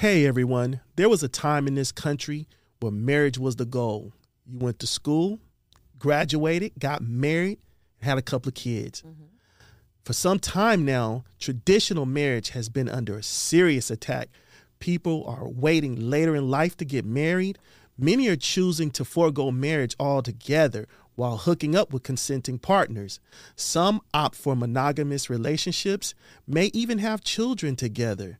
Hey everyone, there was a time in this country where marriage was the goal. You went to school, graduated, got married, had a couple of kids. Mm-hmm. For some time now, traditional marriage has been under a serious attack. People are waiting later in life to get married. Many are choosing to forego marriage altogether while hooking up with consenting partners. Some opt for monogamous relationships, may even have children together,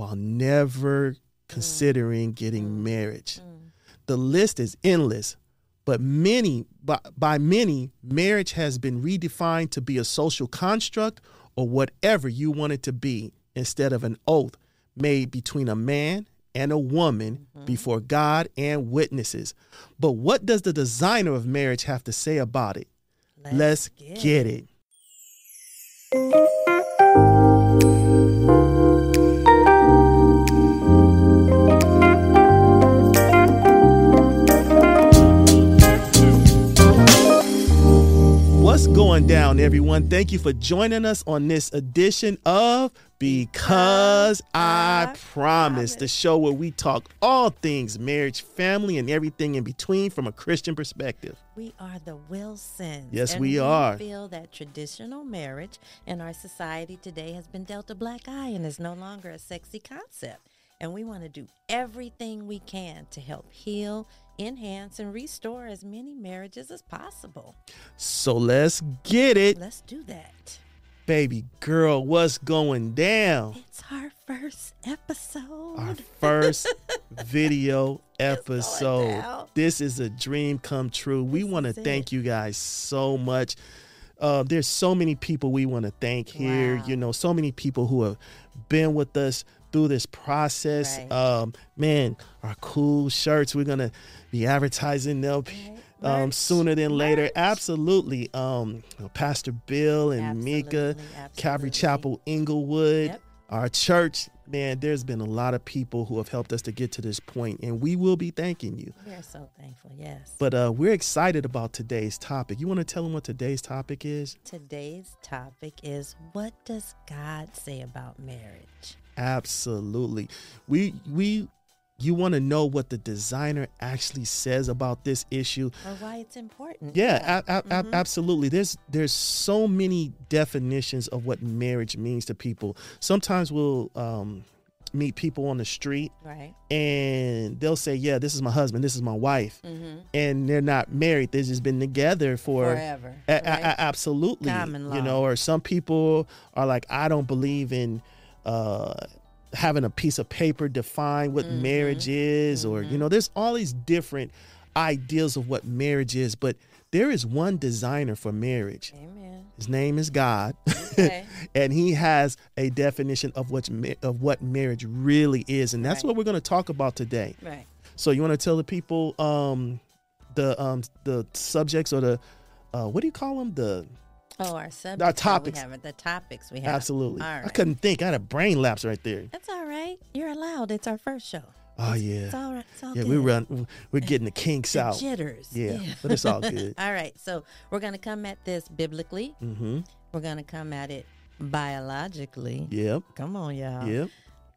while never considering mm. getting mm. marriage. Mm. The list is endless, but many by, by many, marriage has been redefined to be a social construct or whatever you want it to be instead of an oath made between a man and a woman mm-hmm. before God and witnesses. But what does the designer of marriage have to say about it? Let's, get, it. What's going down, everyone? Thank you for joining us on this edition of Because I Promise, the show where we talk all things marriage, family, and everything in between from a Christian perspective. We are the Wilsons. Yes, and we are. feel that traditional marriage in our society today has been dealt a black eye and is no longer a sexy concept. And we want to do everything we can to help heal, enhance, and restore as many marriages as possible. So let's get it. Let's do that. Baby girl, what's going down? It's our first episode. Our first video episode. This is a dream come true. We want to thank it. you guys so much. Uh, there's so many people we want to thank here. Wow. You know, so many people who have been with us through this process. Right. Um, man, our cool shirts. We're gonna be advertising them um, sooner than later. Merch. Absolutely. Um, Pastor Bill and Mika, Absolutely, Calvary. Chapel Inglewood, Yep. our church. Man, there's been a lot of people who have helped us to get to this point, and we will be thanking you. We're so thankful. Yes. But uh, we're excited about today's topic. You want to tell them what today's topic is? Today's topic is what does God say about marriage? Absolutely. We we you want to know what the designer actually says about this issue. Or why it's important? Yeah, a- a- a- Mhm. absolutely. There's there's so many definitions of what marriage means to people. Sometimes we'll um, meet people on the street Right. and they'll say, "Yeah, this is my husband, this is my wife," Mm-hmm. and they're not married. They've just been together for Forever. A- right? absolutely. Common You know, or some people are like, I don't believe in uh, having a piece of paper define what Mhm. marriage is, or, you know, there's all these different ideas of what marriage is, but there is one designer for marriage. Amen. His name is God, Okay. and he has a definition of what of what marriage really is, and that's Right. what we're going to talk about today. right. So, you want to tell the people um, the um, the subjects or the uh, what do you call them? The Oh, our subject. Our topics. We have, the topics we have. Absolutely. All I couldn't think. I had a brain lapse right there. That's all right. You're allowed. It's our first show. Oh It's- yeah. It's all right. It's all Yeah, good. we run we're getting the kinks The out. jitters. Yeah, but it's all good. all right. So we're going to come at this biblically. Mm-hmm. We're going to come at it biologically. Yep. Come on, y'all. Yep.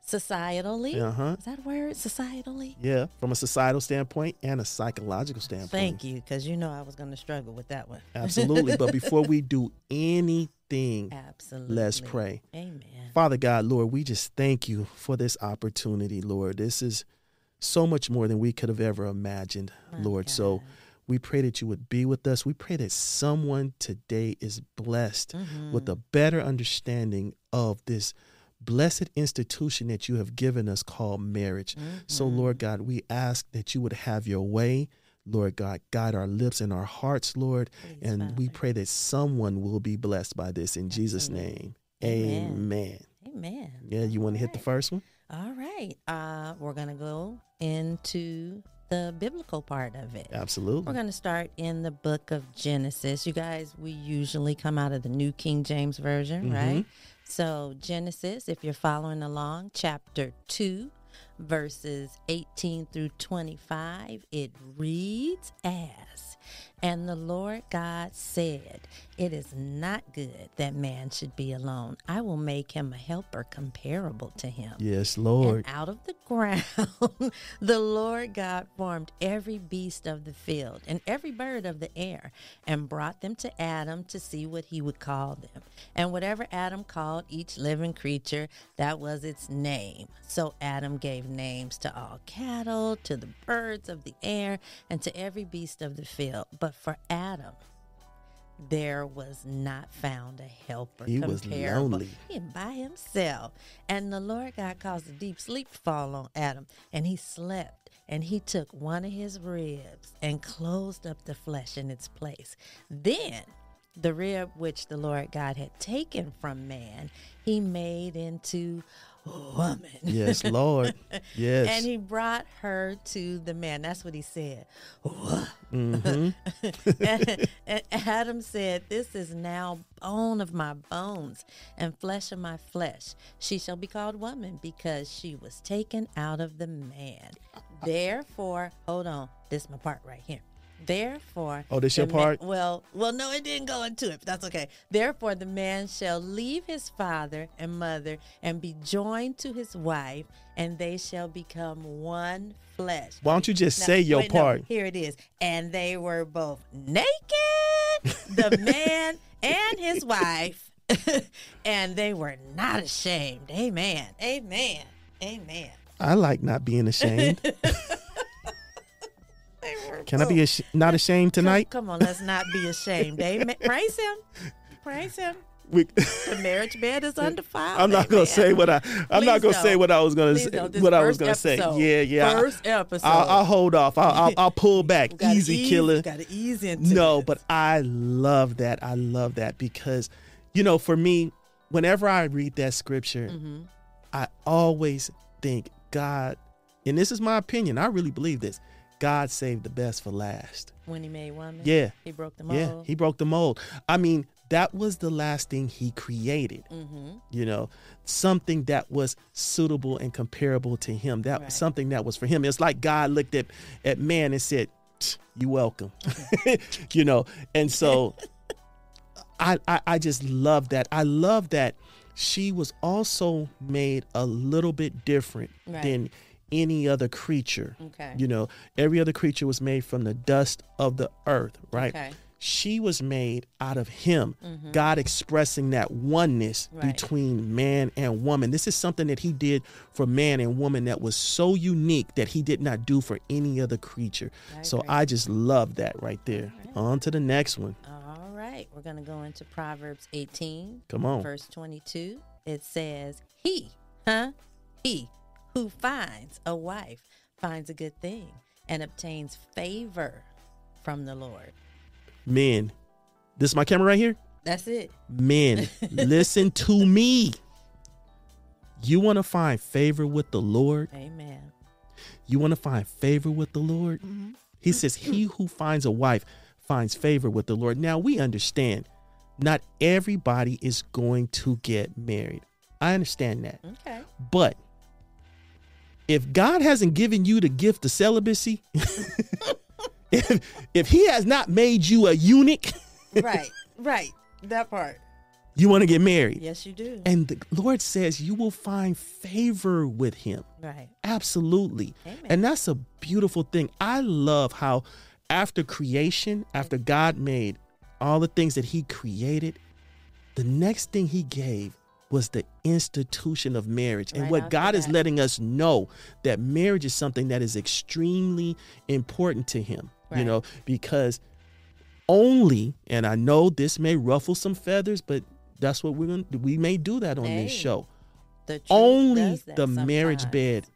Societally. Uh-huh. Is that a word? Societally? Yeah. From a societal standpoint and a psychological standpoint. Thank you, because you know I was going to struggle with that one. Absolutely. but before we do anything, Absolutely. let's pray. Amen. Father God, Lord, we just thank you for this opportunity, Lord. This is so much more than we could have ever imagined, My Lord. So we pray that you would be with us. We pray that someone today is blessed Mhm. with a better understanding of this blessed institution that you have given us called marriage. So, Mhm. Lord God, we ask that you would have your way. Lord God, guide our lips and our hearts, Lord. And we pray that someone will be blessed by this in Jesus' name. Amen. Amen. Amen. Yeah, you want to hit the first one? All right. Uh, we're going to go into the biblical part of it. Absolutely. We're going to start in the book of Genesis. You guys, we usually come out of the New King James Version, Mhm. right? So, Genesis, if you're following along, chapter 2, verses 18 through 25, it reads as And the Lord God said, It is not good that man should be alone. I will make him a helper comparable to him. Yes, Lord. And out of the ground, the Lord God formed every beast of the field and every bird of the air and brought them to Adam to see what he would call them. And whatever Adam called each living creature, that was its name. So Adam gave names to all cattle, to the birds of the air, and to every beast of the field. But for Adam, there was not found a helper. He was lonely. He by himself. And the Lord God caused a deep sleep to fall on Adam, and he slept. And he took one of his ribs and closed up the flesh in its place. Then the rib which the Lord God had taken from man, he made into woman. Yes, Lord. Yes. And he brought her to the man. That's what he said. hmm and, and Adam said, This is now bone of my bones and flesh of my flesh. She shall be called woman because she was taken out of the man. Therefore, hold on, this is my part right here. Therefore, Oh, this your part? well, well, no, it didn't go into it, but that's okay. Therefore, the man shall leave his father and mother and be joined to his wife, and they shall become one flesh. Why don't you just Now, say your wait, no, part? here it is. And they were both naked, the man and his wife, and they were not ashamed. Amen. Amen. Amen. I like not being ashamed. They Can I be ash- not ashamed tonight? Come on, let's not be ashamed. Amen. Praise him. Praise him. We, The marriage bed is undefiled. I'm not gonna say what I. I'm Please not gonna say what I was gonna Please say. What I was gonna say. Yeah, yeah. First episode. I'll, I'll hold off. I'll, I'll, I'll pull back. Easy ease- killer. Got to ease into No, this. but I love that. I love that because, you know, for me, whenever I read that scripture, Mm-hmm. I always think God, and this is my opinion. I really believe this. God saved the best for last. when he made woman, Yeah. he broke the mold. Yeah, he broke the mold. I mean, that was the last thing he created. mm-hmm. You know, something that was suitable and comparable to him. That Right. something that was for him. It's like God looked at at man and said, "Tch, "You welcome." you know, and so I, I I just love that. I love that she was also made a little bit different Right. than any other creature. Okay. You know, every other creature was made from the dust of the earth, right? Okay. She was made out of him. Mhm. God expressing that oneness Right. between man and woman. This is something that he did for man and woman that was so unique that he did not do for any other creature. I so agree. I just love that right there. On to the next one. All right, we're going to go into Proverbs 18, Come on. verse 22. It says, He, huh? He who finds a wife finds a good thing and obtains favor from the Lord. Men. This is my camera right here. That's it. Men, listen to me. You want to find favor with the Lord? Amen. You want to find favor with the Lord? Mm-hmm. He says, He who finds a wife finds favor with the Lord. Now we understand not everybody is going to get married. I understand that. Okay. But if God hasn't given you the gift of celibacy, if, if He has not made you a eunuch, right, right. That part. you want to get married. Yes, you do. And the Lord says you will find favor with Him. right. Absolutely. Amen. And that's a beautiful thing. I love how after creation, after God made all the things that he created, the next thing he gave was the institution of marriage. And what God is letting us know that marriage is something that is extremely important to him, you know, because only, and I know this may ruffle some feathers, but that's what we're going to, we may do that on Hey, this show The only the marriage bed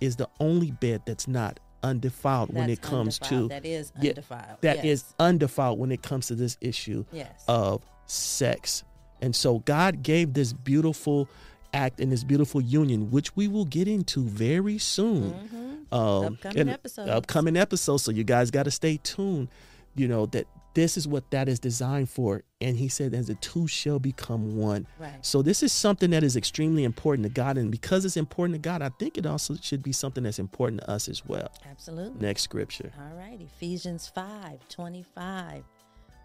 is the only bed that's not undefiled when it comes undefiled. to that is Yeah, undefiled. that yes. is undefiled when it comes to this issue yes. of sex. And so God gave this beautiful act and this beautiful union, which we will get into very soon. Mhm. Um, Upcoming episode. Upcoming episodes. So you guys got to stay tuned. You know that this is what that is designed for. And he said, as the two shall become one. Right. So this is something that is extremely important to God. And because it's important to God, I think it also should be something that's important to us as well. Absolutely. Next scripture. All right, Ephesians 5 25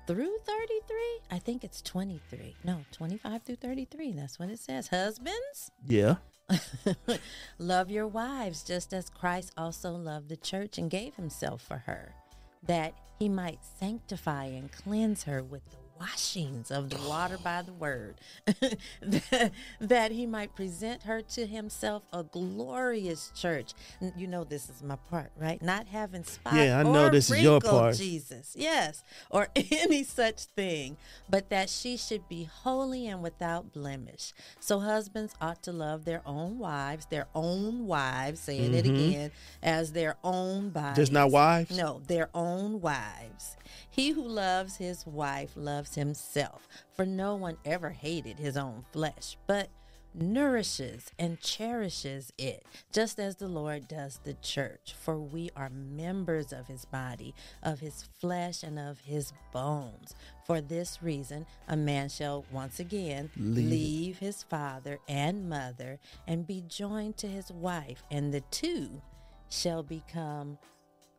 through 33. I think it's 23. No, 25 through 33. That's what it says. Husbands, Yeah. love your wives just as Christ also loved the church and gave himself for her, that he might sanctify and cleanse her with the washings of the water by the word, that, that he might present her to himself a glorious church. You know, this is my part, right? Not having spot Yeah, I know or this is your part. Jesus, yes, or any such thing, but that she should be holy and without blemish. So husbands ought to love their own wives, their own wives, saying it again, as their own bodies. Mm-hmm. Just not wives? No, their own wives. He who loves his wife loves himself, for no one ever hated his own flesh, but nourishes and cherishes it, just as the Lord does the church. For we are members of his body, of his flesh, and of his bones. For this reason, a man shall once again Leave. leave his father and mother and be joined to his wife, and the two shall become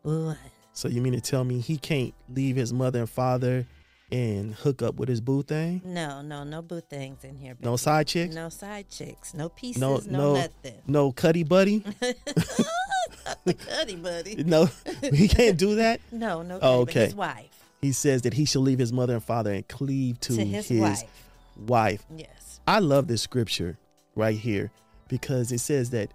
one. So you mean to tell me he can't leave his mother and father and hook up with his boo thing? No, no, no boo things in here. No side chicks? No side chicks. No pieces. No, No, no, nothing. no cuddy buddy? the cuddy buddy. no, he can't do that. No, no. Oh, okay. His wife. He says that he shall leave his mother and father and cleave to, To his wife. wife. Yes. I love this scripture right here because it says that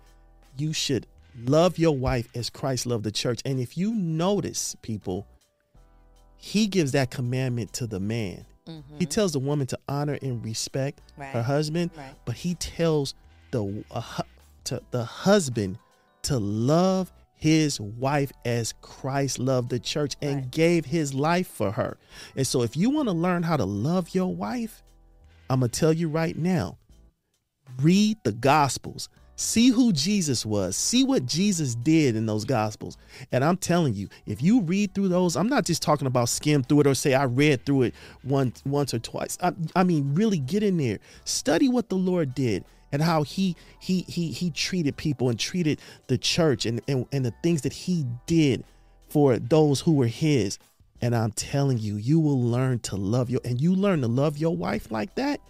you should love your wife as Christ loved the church. And if you notice, people, he gives that commandment to the man. He tells the woman to honor and respect her Mm-hmm. Husband, Right. but he tells the uh, to the husband to love his wife as Christ loved the church and Right. gave his life for her. And so if you want to learn how to love your wife, I'm going to tell you right now. Read the gospels. See who Jesus was. See what Jesus did in those gospels. And I'm telling you, if you read through those, I'm not just talking about skim through it or say I read through it once once or twice. I, I mean, really get in there. Study what the Lord did and how he he he he treated people and treated the church and and, and the things that he did for those who were his. And I'm telling you, you will learn to love your and you learn to love your wife like that,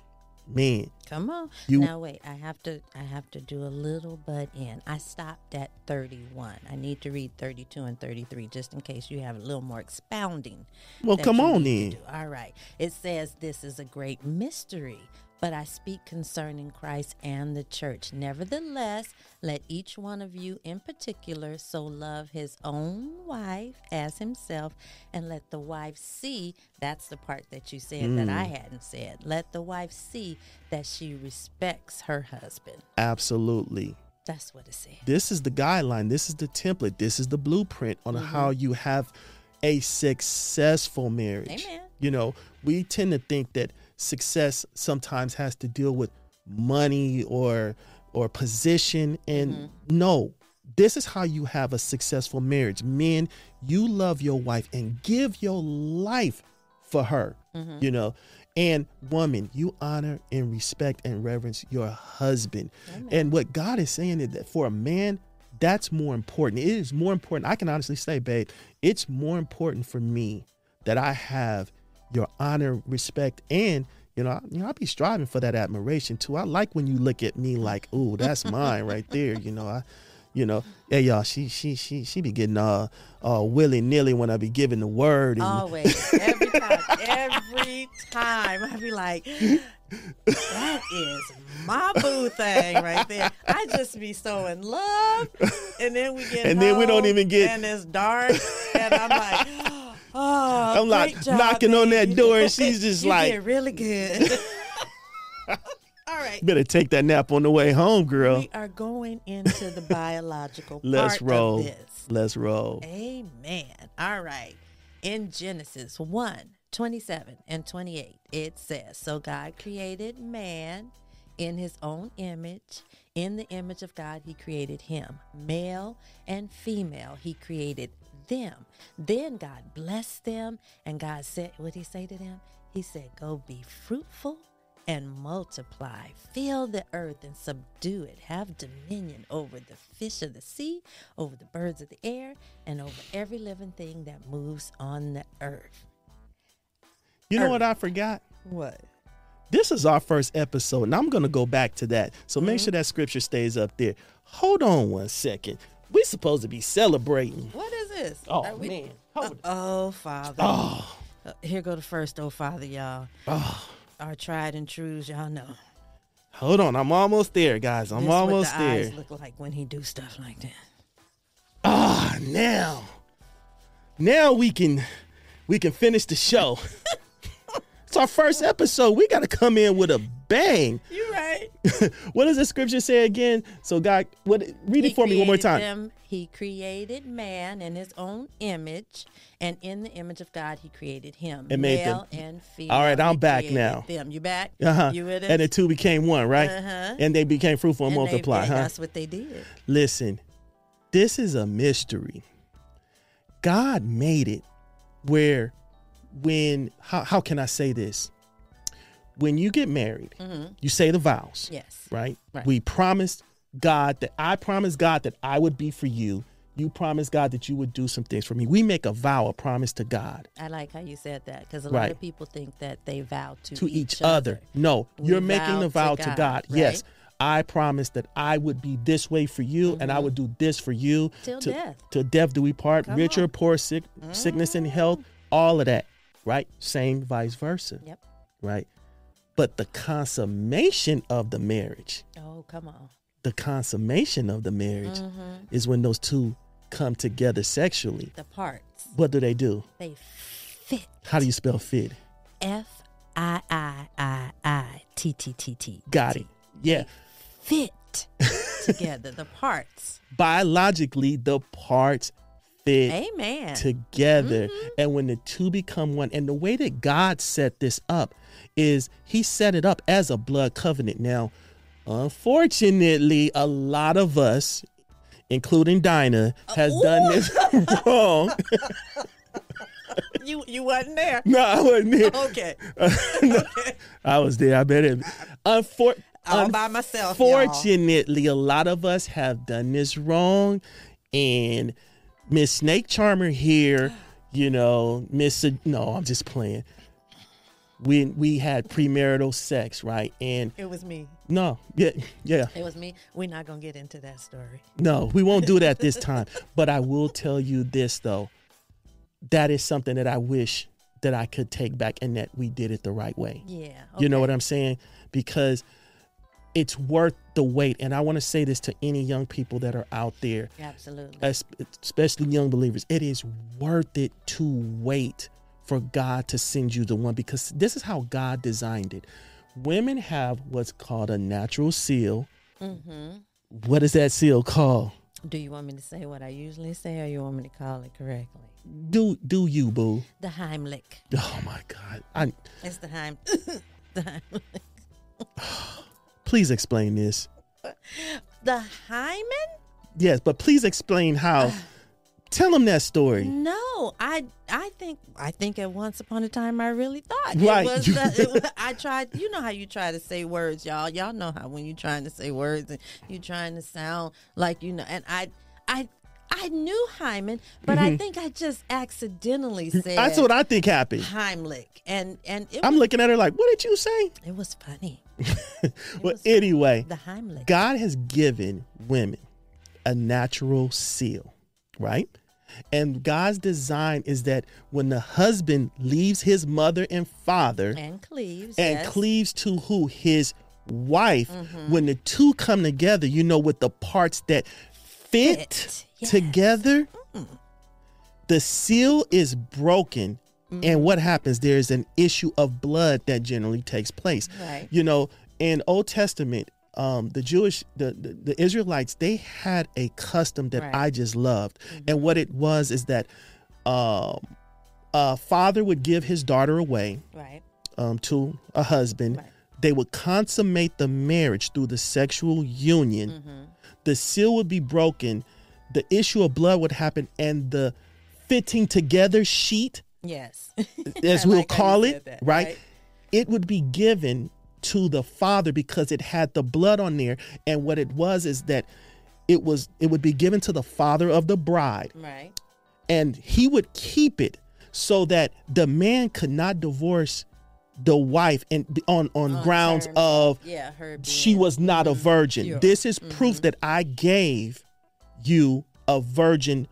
man. Come on. You- now wait, I have to I have to do a little butt in. I stopped at 31. I need to read 32 and 33 just in case you have a little more expounding. Well, come on then. All right. It says this is a great mystery, but I speak concerning Christ and the church. Nevertheless, let each one of you in particular so love his own wife as himself, and let the wife see that's the part that you said that I hadn't said. Let the wife see that she respects her husband. Absolutely. That's what it said. This is the guideline. This is the template. This is the blueprint on Mm-hmm. how you have a successful marriage. Amen. You know, we tend to think that success sometimes has to deal with money or or position and Mm-hmm. no. This is how you have a successful marriage. Men, you love your wife and give your life for her. Mm-hmm. You know, and woman, you honor and respect and reverence your husband. And what God is saying is that for a man, that's more important. It is more important. I can honestly say, babe, it's more important for me that I have your honor, respect, and you know, I, you know, I be striving for that admiration too. I like when you look at me like, "Ooh, that's mine right there." You know, I, you know, yeah, y'all. She, she, she, she be getting uh, uh, willy nilly when I be giving the word. And, Always, every time, every time, I be like, "That is my boo thing right there." I just be so in love, and then we get, And then we don't even get- and it's dark, and I'm like, "Oh, I'm like job, knocking on that door, and she's just you like- did really good." All right. better take that nap on the way home, girl. We are going into the biological Let's part roll. of this. Let's roll. Amen. All right. In Genesis 1 27 and 28, it says, So God created man in his own image. In the image of God, he created him. Male and female, he created them. Then God blessed them, and God said, What did He say to them? He said, Go be fruitful and multiply, fill the earth and subdue it, have dominion over the fish of the sea, over the birds of the air, and over every living thing that moves on the earth. You know Earth. what I forgot? What? This is our first episode, and I'm going to go back to that. So make mm-hmm. sure that scripture stays up there. Hold on one second. Supposed to be celebrating. What is this? Oh, we- man. Hold it. Oh, Father. Oh, Uh, Here go the first, oh, Father, y'all. oh. Our tried and trues, y'all know. Hold on. I'm almost there, guys. I'm This almost what the there. eyes look like when he do stuff like that. Ah, now. Now we can we can finish the show. it's our first episode. We got to come in with a bang. You right. what does the scripture say again? So God, what read it for me one more time. Them, he created man in his own image, and in the image of God, he created him. And made them. male and female. All right, I'm back now. Them, you back? Uh-huh. You with it? And the two became one, right? Uh-huh. And they became fruitful and, And multiply, they- huh? That's what they did. Listen, this is a mystery. God made it where when how, how can I say this? When you get married, you say the vows, Yes. right? Right. We promised God that I promised God that I would be for you. You promised God that you would do some things for me. We make a vow, a promise to God, I like how you said that because a Right. lot of people think that they vow to, to each, other. No, We you're making the to vow to God, God. right? Yes. I promise that I would be this way for you and I would do this for you. Mm-hmm. Till to, death. Till death do we part. Come Rich or poor, sick, sickness and health, all of that. Right? Same vice versa. Yep. Right? But the consummation of the marriage, Oh, come on. the consummation of the marriage Mm-hmm. is when those two come together sexually. The parts What do they do? they fit. How do you spell fit? F I I I I T T T T. Got it. Yeah. Fit together. The parts. Biologically, the parts fit Amen. together. Mm-hmm. And when the two become one, and the way that God set this up is He set it up as a blood covenant. Now, unfortunately, a lot of us, including Dinah, has done this wrong. you you wasn't there. no, I wasn't there. Okay. okay, I was there. I bet it. Unfor- All by myself. y'all. Unfortunately, a lot of us have done this wrong, and Miss Snake Charmer here, you know, Miss. No, I'm just playing. We we had premarital sex, right? And It was me. no, yeah, yeah, It was me. We're not gonna get into that story. no, we won't do that this time. But I will tell you this though, that is something that I wish that I could take back, and that we did it the right way. Yeah. You know what I'm saying? Because it's worth the wait. And I want to say this to any young people that are out there, Absolutely. especially young believers. It is worth it to wait for God to send you the one because this is how God designed it. Women have what's called a natural seal. mm-hmm. What is that seal called? Do you want me to say what I usually say, or you want me to call it correctly? Do do you boo? The Heimlich. Oh my God! I It's the Heim. the Heimlich. please explain this. The hymen? Yes, but please explain how. Tell them that story. No, I I think I think at once upon a time I really thought Right. it was. The, it was I tried. You know how you try to say words, y'all. Y'all know how when you're trying to say words and you're trying to sound like you know. And I I I knew hymen, but I think I just accidentally said Mm-hmm. That's what I think happened. Heimlich, and and I'm was, looking at her like, what did you say? it was funny. Well, anyway, The Heimlich. God has given women a natural seal, right? And God's design is that when the husband leaves his mother and father and cleaves and yes. cleaves to who? His wife, Mm-hmm. when the two come together, you know, with the parts that fit, Fit, yes. together, the seal is broken. Mm-hmm. And what happens? There's an issue of blood that generally takes place. Right. You know, in Old Testament, um, the Jewish, the, the the Israelites, they had a custom that Right. Mm-hmm. I just loved, and what it was is that, um, a father would give his daughter away, right. um, to a husband. Right. They would consummate the marriage through the sexual union. Mm-hmm. The seal would be broken. The issue of blood would happen, and the fitting together sheet, Yes. as we'll like call it, that, right? It would be given to the father because it had the blood on there. And what it was is that it was it would be given to the father of the bride Right. and he would keep it so that the man could not divorce the wife and on on On grounds terms of yeah, her she was not a mm-hmm. virgin. pure. This is proof mm-hmm. that I gave you a virgin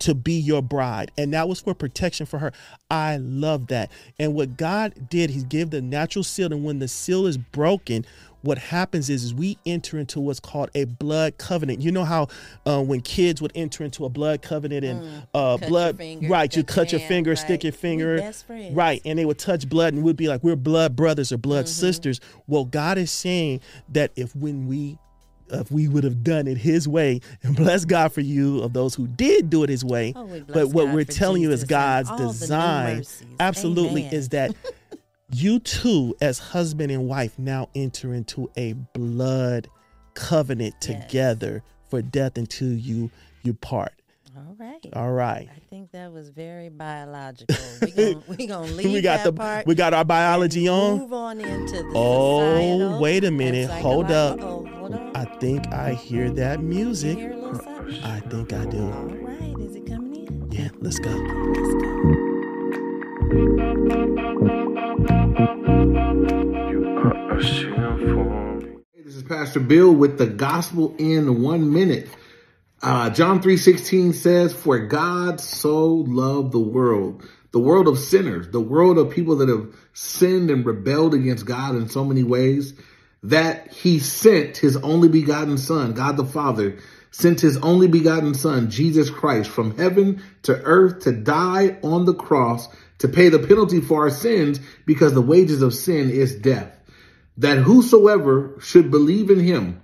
to be your bride. And that was for protection for her. I love that. And what God did, He gave the natural seal. And when the seal is broken, what happens is, is we enter into what's called a blood covenant. You know how uh, when kids would enter into a blood covenant and uh, Mm. Your blood, finger, right? You cut your hand, finger, right. stick your finger, right? And they would touch blood and we'd be like, we're blood brothers or blood Mm-hmm. sisters. Well, God is saying that if when we if we would have done it his way and bless God for you of those who did do it his way. Oh, but what God we're telling you is God's all the new design absolutely Amen. is that you two as husband and wife now enter into a blood covenant Yes. together for death until you you part. All right. All right. I think that was very biological. We're going we gonna leave we got that the part. we got our biology on. Move on into the Oh, wait a minute. Hold up. Oh, hold on. I think I hear that music. hear a little something? I think I do. All right. Is it coming in? Yeah, let's go. Let's go. Hey, This is Pastor Bill with the gospel in one minute. Uh, John 3.16 says, For God so loved the world, the world of sinners, the world of people that have sinned and rebelled against God in so many ways, that he sent his only begotten son, God the Father, sent his only begotten son, Jesus Christ, from heaven to earth to die on the cross to pay the penalty for our sins because the wages of sin is death. That whosoever should believe in him,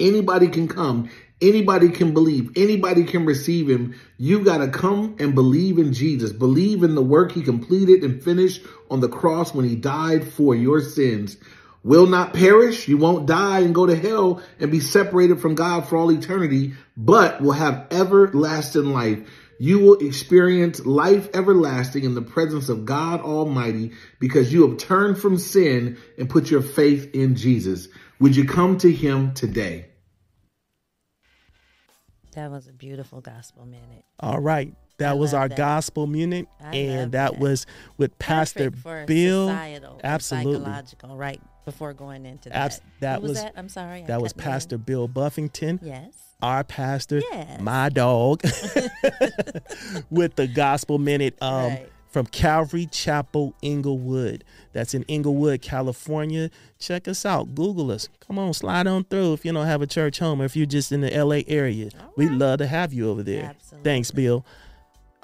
anybody can come, anybody can believe, anybody can receive him. You got to come and believe in Jesus, believe in the work he completed and finished on the cross when he died for your sins. Will not perish. You won't die and go to hell and be separated from God for all eternity, but will have everlasting life. You will experience life everlasting in the presence of God Almighty because you have turned from sin and put your faith in Jesus. Would you come to him today? That was a beautiful gospel minute. All right. That I was our that. gospel minute. I and that, that. was with Pastor Bill. societal Absolutely. psychological, right before going into that. Abs- that was, was- that? I'm sorry. That was you in. Pastor Bill Buffington, Yes. our pastor, Yes. my dog, with the gospel minute um, Right. From Calvary Chapel, Inglewood. That's in Inglewood, California. Check us out. Google us. Come on, slide on through if you don't have a church home or if you're just in the LA area. All We'd love to have you over there. Absolutely. Thanks, Bill.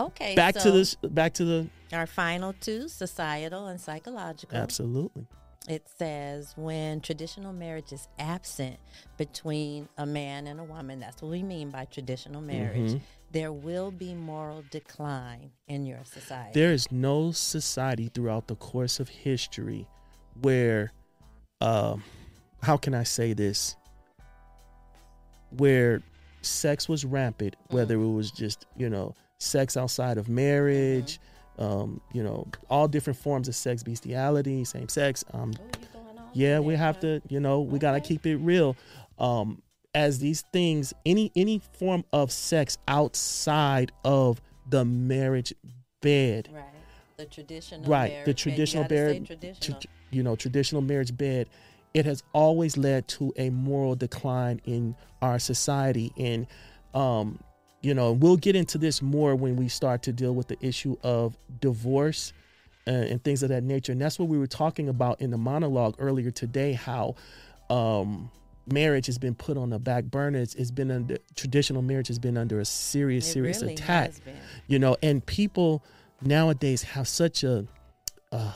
Okay. Back so to this. Back to the. Our final two, societal and psychological. Absolutely. It says when traditional marriage is absent between a man and a woman, that's what we mean by traditional marriage, Mm-hmm. There will be moral decline in your society. There is no society throughout the course of history where, um, how can I say this? Where sex was rampant, whether it was just, you know, sex outside of marriage, um, you know, all different forms of sex, bestiality, same sex. Um, Ooh, you going on yeah, we have to, you know, we gotta keep it real. Um, as these things, any any form of sex outside of the marriage bed, Right. The traditional right? marriage. The and traditional marriage, traditional. you know, traditional marriage bed. It has always led to a moral decline in our society, and um, you know, we'll get into this more when we start to deal with the issue of divorce uh, and things of that nature. And that's what we were talking about in the monologue earlier today. How um, marriage has been put on the back burner. It's, it's been under traditional marriage has been under a serious, It serious really attack you know and people nowadays have such a uh,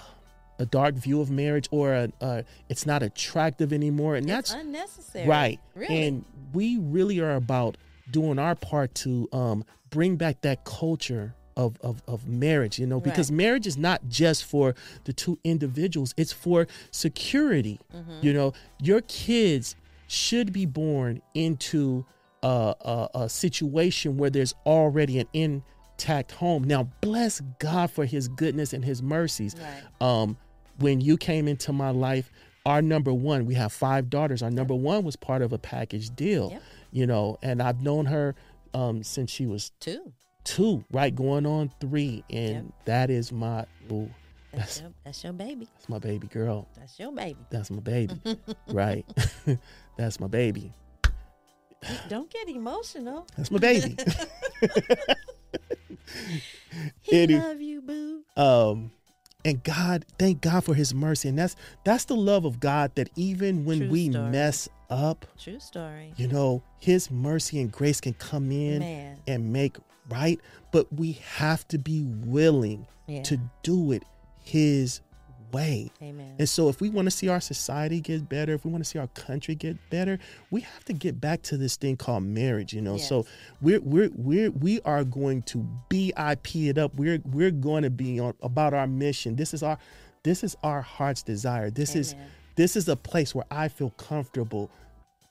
a dark view of marriage or a, uh, it's not attractive anymore and It's that's unnecessary. right Really. and we really are about doing our part to um, bring back that culture of, of, of marriage you know because Right. marriage is not just for the two individuals it's for security Mm-hmm. you know your kids should be born into a, a, a situation where there's already an intact home. Now, bless God for his goodness and his mercies. Right. Um, when you came into my life, our number one, we have five daughters. Our number one was part of a package deal, Yep. you know, and I've known her um, since she was Two. two, right, going on three, and Yep. that is my, ooh, That's that's your, that's your baby. that's my baby girl. That's your baby. That's my baby, right? that's my baby. Don't get emotional. That's my baby. He Eddie. love you, boo. um and god thank god for his mercy and that's that's the love of god that even when True we story. mess up True story. you know his mercy and grace can come in Man. and make right but we have to be willing Yeah. to do it his way. Amen. and so if we want to see our society get better if we want to see our country get better we have to get back to this thing called marriage you know? So we're we're we're we are going to BIP it up. We're we're going to be on about our mission. This is our this is our heart's desire. This is this is a place where I feel comfortable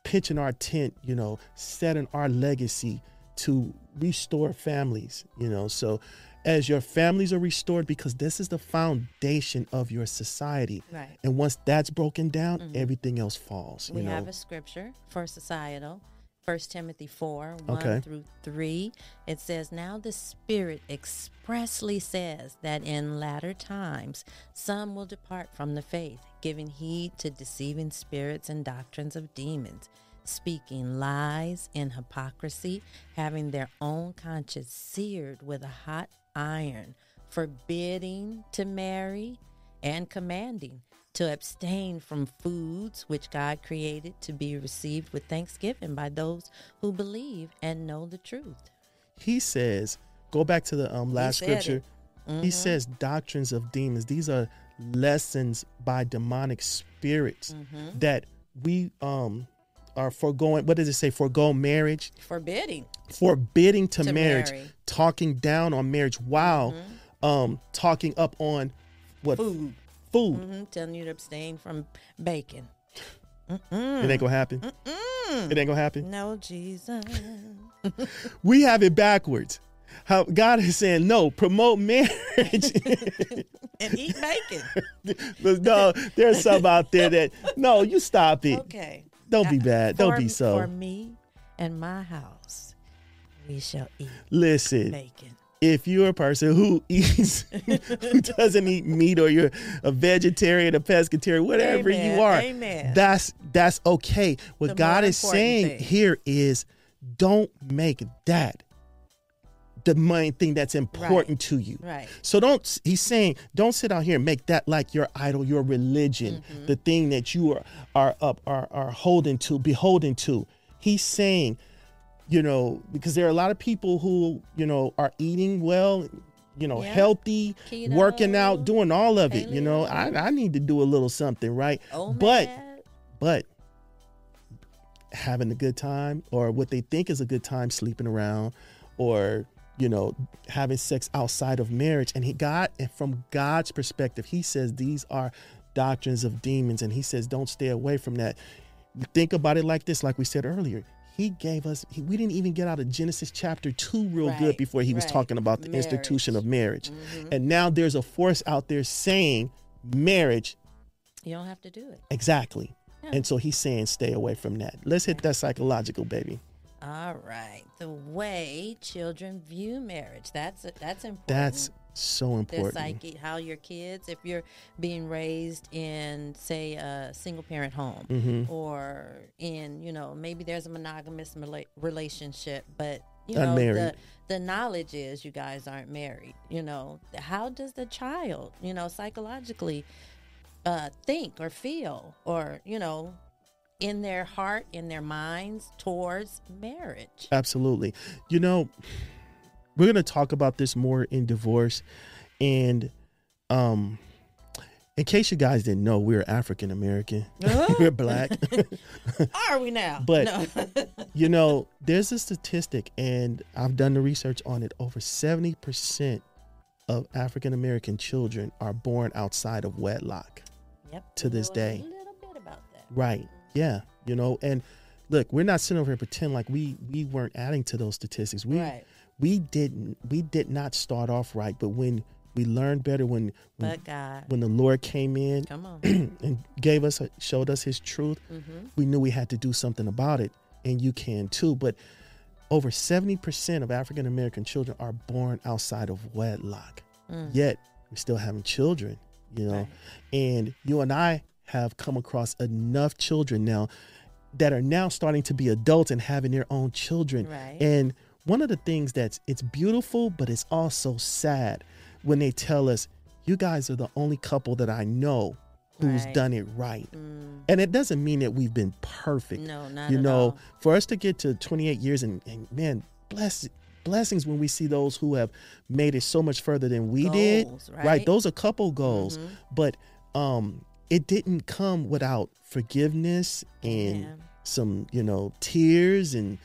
pitching our tent you know setting our legacy to restore families you know? So as your families are restored because this is the foundation of your society Right. and once that's broken down mm-hmm. everything else falls you We know have a scripture for societal. 1 Timothy 4 1 Okay. through 3. It says, Now the Spirit expressly says that in latter times some will depart from the faith, giving heed to deceiving spirits and doctrines of demons, speaking lies in hypocrisy, having their own conscience seared with a hot iron, forbidding to marry and commanding to abstain from foods which God created to be received with thanksgiving by those who believe and know the truth. he says go back to the um last said scripture. Mm-hmm. he says doctrines of demons these are lessons by demonic spirits Mm-hmm. that we um are foregoing what does it say forego marriage Forbidding. forbidding to, To marriage marry. Mm-hmm. talking down on marriage while um talking up on what Food. food mm-hmm. Telling you to abstain from bacon. it ain't gonna happen it ain't gonna happen No, Jesus. we have it backwards how god is saying no promote marriage and eat bacon. No, there's some out there that no, you stop it. Okay. Don't be bad. Don't be so. For me and my house, we shall eat Listen, bacon. if you're a person who eats, who doesn't eat meat, or you're a vegetarian, a pescatarian, whatever Amen, you are, amen. that's that's okay. What The God is saying thing. here is, don't make that the main thing that's important to you. Right. So don't he's saying don't sit out here and make that like your idol, your religion, Mm-hmm. the thing that you are are up are are holding to, beholden to. He's saying, you know, because there are a lot of people who, you know, are eating well, you know, Yeah. healthy, working out, doing all of it. You know, I. I need to do a little something, right? Oh, but man. but having a good time or what they think is a good time sleeping around or you know having sex outside of marriage and he god and from god's perspective he says these are doctrines of demons and he says don't stay away from that think about it like this like we said earlier he gave us he, we didn't even get out of genesis chapter 2 real good before he was right. talking about the institution of marriage Mm-hmm. and now there's a force out there saying marriage You don't have to do it. Exactly. Yeah. And so he's saying stay away from that. Let's hit that psychological, baby. All right. The way children view marriage. That's that's important. That's so their important. psyche, how your kids, if you're being raised in, say, a single parent home, Mm-hmm. or in, you know, maybe there's a monogamous relationship, but you know, the the knowledge is you guys aren't married. You know, how does the child, you know, psychologically uh, think or feel, or you know, in their heart, in their minds towards marriage? Absolutely. You know, we're going to talk about this more in divorce. And um, in case you guys didn't know, we're African American, we're black. Are we now? But- no. you know, there's a statistic, and I've done the research on it. Over 70% of African American children are born outside of wedlock. Yep. to this day. A little bit about that. Right. Yeah. You know, and look, we're not sitting over here and pretend like we we weren't adding to those statistics. We Right. we didn't we did not start off right, but when we learned better when when, But God, when the Lord came in come on. and gave us showed us his truth, Mm-hmm. we knew we had to do something about it and you can too, but over 70% of African American children are born outside of wedlock. Yet we're still having children, you know. Mm. Right. And you and I have come across enough children now that are now starting to be adults and having their own children. Right. And one of the things that's it's beautiful, but it's also sad when they tell us, you guys are the only couple that I know who's Right. done it right. Mm, And it doesn't mean that we've been perfect. no, not you at know, all. for us to get to 28 years and, and man, bless blessings when we see those who have made it so much further than we did. Goals, right? Those are couple goals. Mhm. But um it didn't come without forgiveness and Yeah. some, you know, tears and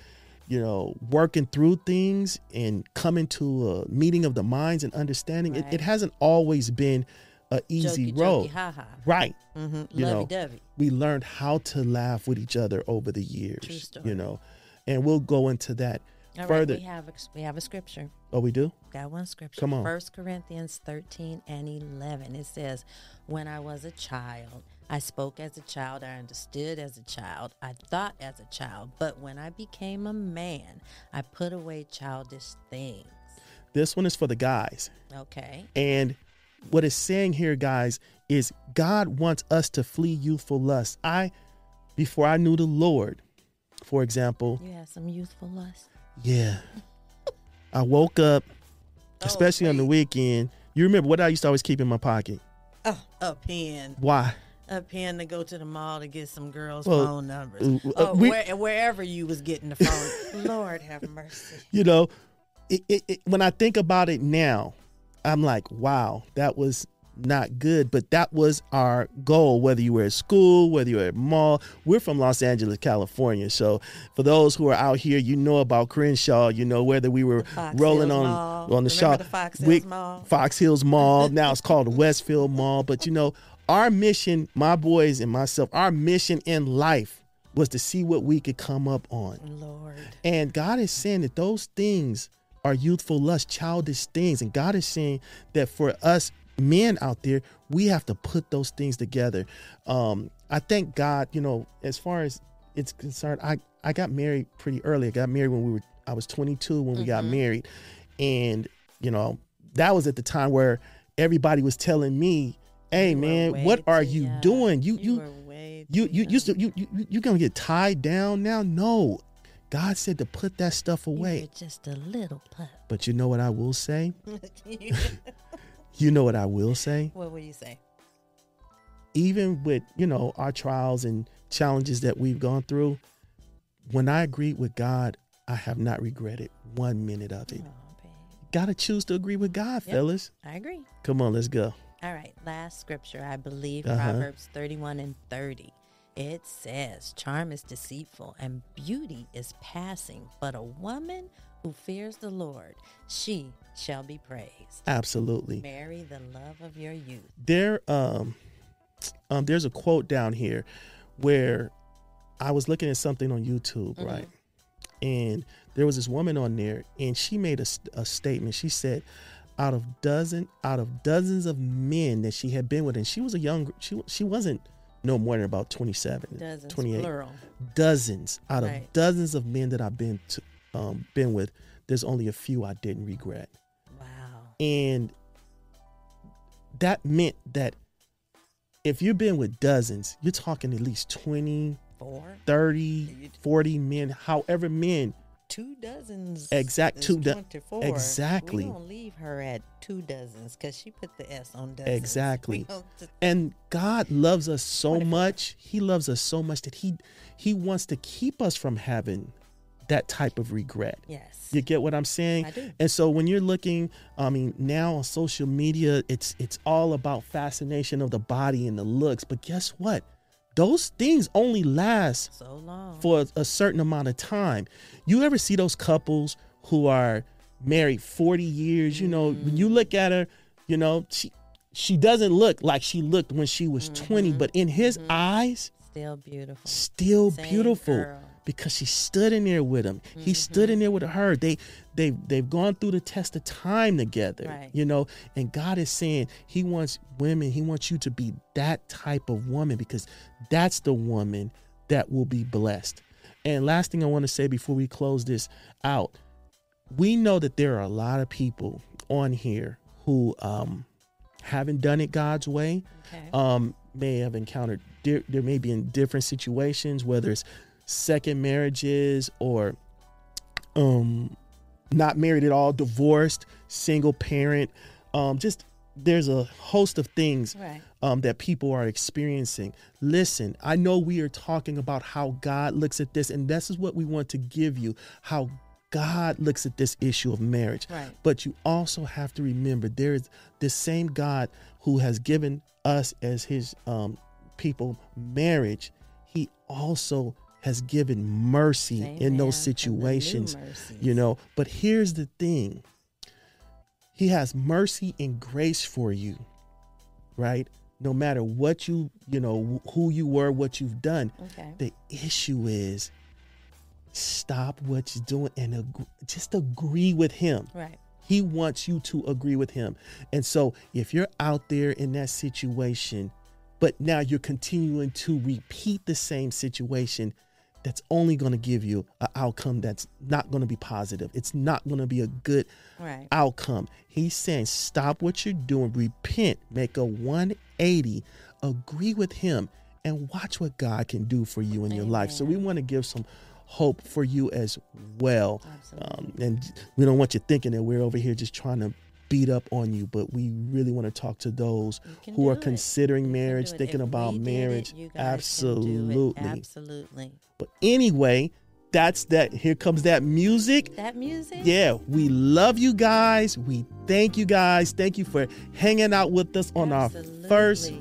you know, working through things and coming to a meeting of the minds and understanding. It, Right. it hasn't always been a easy Jokey, road. Jokey, ha ha. Right. Mm-hmm. You know, Lovey-dovey. we learned how to laugh with each other over the True years. story. You know, and we'll go into that All right, further. we have a, we have a scripture. Oh, we do. Got one scripture. Come on. First Corinthians 13 and 11. It says, When I was a child, I spoke as a child, I understood as a child, I thought as a child, but when I became a man, I put away childish things. This one is for the guys, Okay. and what it's saying here, guys, is God wants us to flee youthful lust. I, before I knew the Lord, for example, You had some youthful lust. yeah, I woke up, especially on the weekend. You remember what I used to always keep in my pocket? Oh, a pen. Why? A pen to go to the mall to get some girls' Well, phone numbers. uh, uh, oh, we- where, wherever you was getting the phone. Lord have mercy. you know, it, it, it, when I think about it now, I'm like, wow, that was not good. But that was our goal, whether you were at school, whether you were at mall. We're from Los Angeles, California. So for those who are out here, you know about Crenshaw, you know, whether we were rolling Hills on Mall. on the shop. Fox we- Hills Mall? Fox Hills Mall. now it's called Westfield Mall. But you know, our mission, my boys and myself, our mission in life was to see what we could come up on. Lord. And God is saying that those things are youthful lust, childish things. And God is saying that for us men out there, we have to put those things together. Um, I thank God, you know, as far as it's concerned, I, I got married pretty early. I got married when we were I was 22 when we got married. And, you know, that was at the time where everybody was telling me, hey You man, what are you young. doing? You you you too you you you you you gonna get tied down now? No, God said to put that stuff You away. just a little pup. But you know what I will say? You know what I will say? what will you say? Even with you know our trials and challenges that we've gone through, when I agreed with God, I have not regretted one minute of it. Oh. Gotta choose to agree with God, Yep. fellas. I agree. Come on, let's go. All right, last scripture, I believe Uh-huh. Proverbs 31 and 30. It says, Charm is deceitful and beauty is passing, but a woman who fears the Lord, she shall be praised. Absolutely. Marry the love of your youth. there um um there's a quote down here where I was looking at something on YouTube, Mm-hmm. right? And there was this woman on there and she made a, a statement. She said out of dozen out of dozens of men that she had been with and she was a young she she wasn't no more than about 27 Dozens, 28 plural. dozens out of Right. dozens of men that I've been to um been with there's only a few I didn't regret Wow. and that meant that if you've been with dozens, you're talking at least 20, Four, 30, 40 men, however men. two dozens. Exact- two do- 24. exactly. We don't leave her at two dozens because she put the S on dozens. Exactly. Just- And God loves us so much. He loves us so much that he he wants to keep us from having that type of regret. yes. You get what I'm saying? I do. And so when you're looking, I mean, now on social media, it's it's all about fascination of the body and the looks. But guess what? Those things only last so long. for a certain amount of time. You ever see those couples who are married 40 years? You know, when you look at her, you know, she she doesn't look like she looked when she was 20, mm-hmm. but in his mm-hmm. eyes, Still beautiful. still Same beautiful. girl. Because she stood in there with him. He stood in there with her. They they they've gone through the test of time together. Right. You know, and God is saying He wants women, He wants you to be that type of woman because that's the woman that will be blessed. And last thing I want to say before we close this out, we know that there are a lot of people on here who um haven't done it God's way Okay. um, may have encountered there may be in different situations whether it's second marriages or um not married at all divorced single parent um just there's a host of things right. um, that people are experiencing. Listen, I know we are talking about how God looks at this, and this is what we want to give you how God looks at this issue of marriage. Right. But you also have to remember there is the same God who has given us as his um, people marriage, he also has given mercy in those For the new situations. You know, but here's the thing. He has mercy and grace for you, right? No matter what you, you know, who you were, what you've done. Okay. The issue is stop what you're doing and ag- just agree with him. Right. He wants you to agree with him. And so if you're out there in that situation, but now you're continuing to repeat the same situation, that's only going to give you an outcome that's not going to be positive. It's not going to be a good Right. outcome. He's saying, stop what you're doing, repent, make a 180, agree with Him, and watch what God can do for you in your life. So we want to give some hope for you as well. Um, and we don't want you thinking that we're over here just trying to beat up on you, but we really want to talk to those who are it. considering You marriage, thinking If about we did it, marriage. you guys can do it. Absolutely. Absolutely. But anyway, that's that. Here comes that music. That music. Yeah, we love you guys. We thank you guys. Thank you for hanging out with us on our first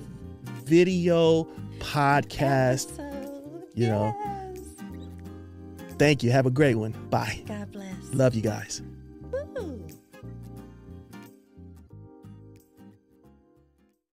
video podcast. Episode. You know. Thank you. Have a great one. Bye. God bless. Love you guys.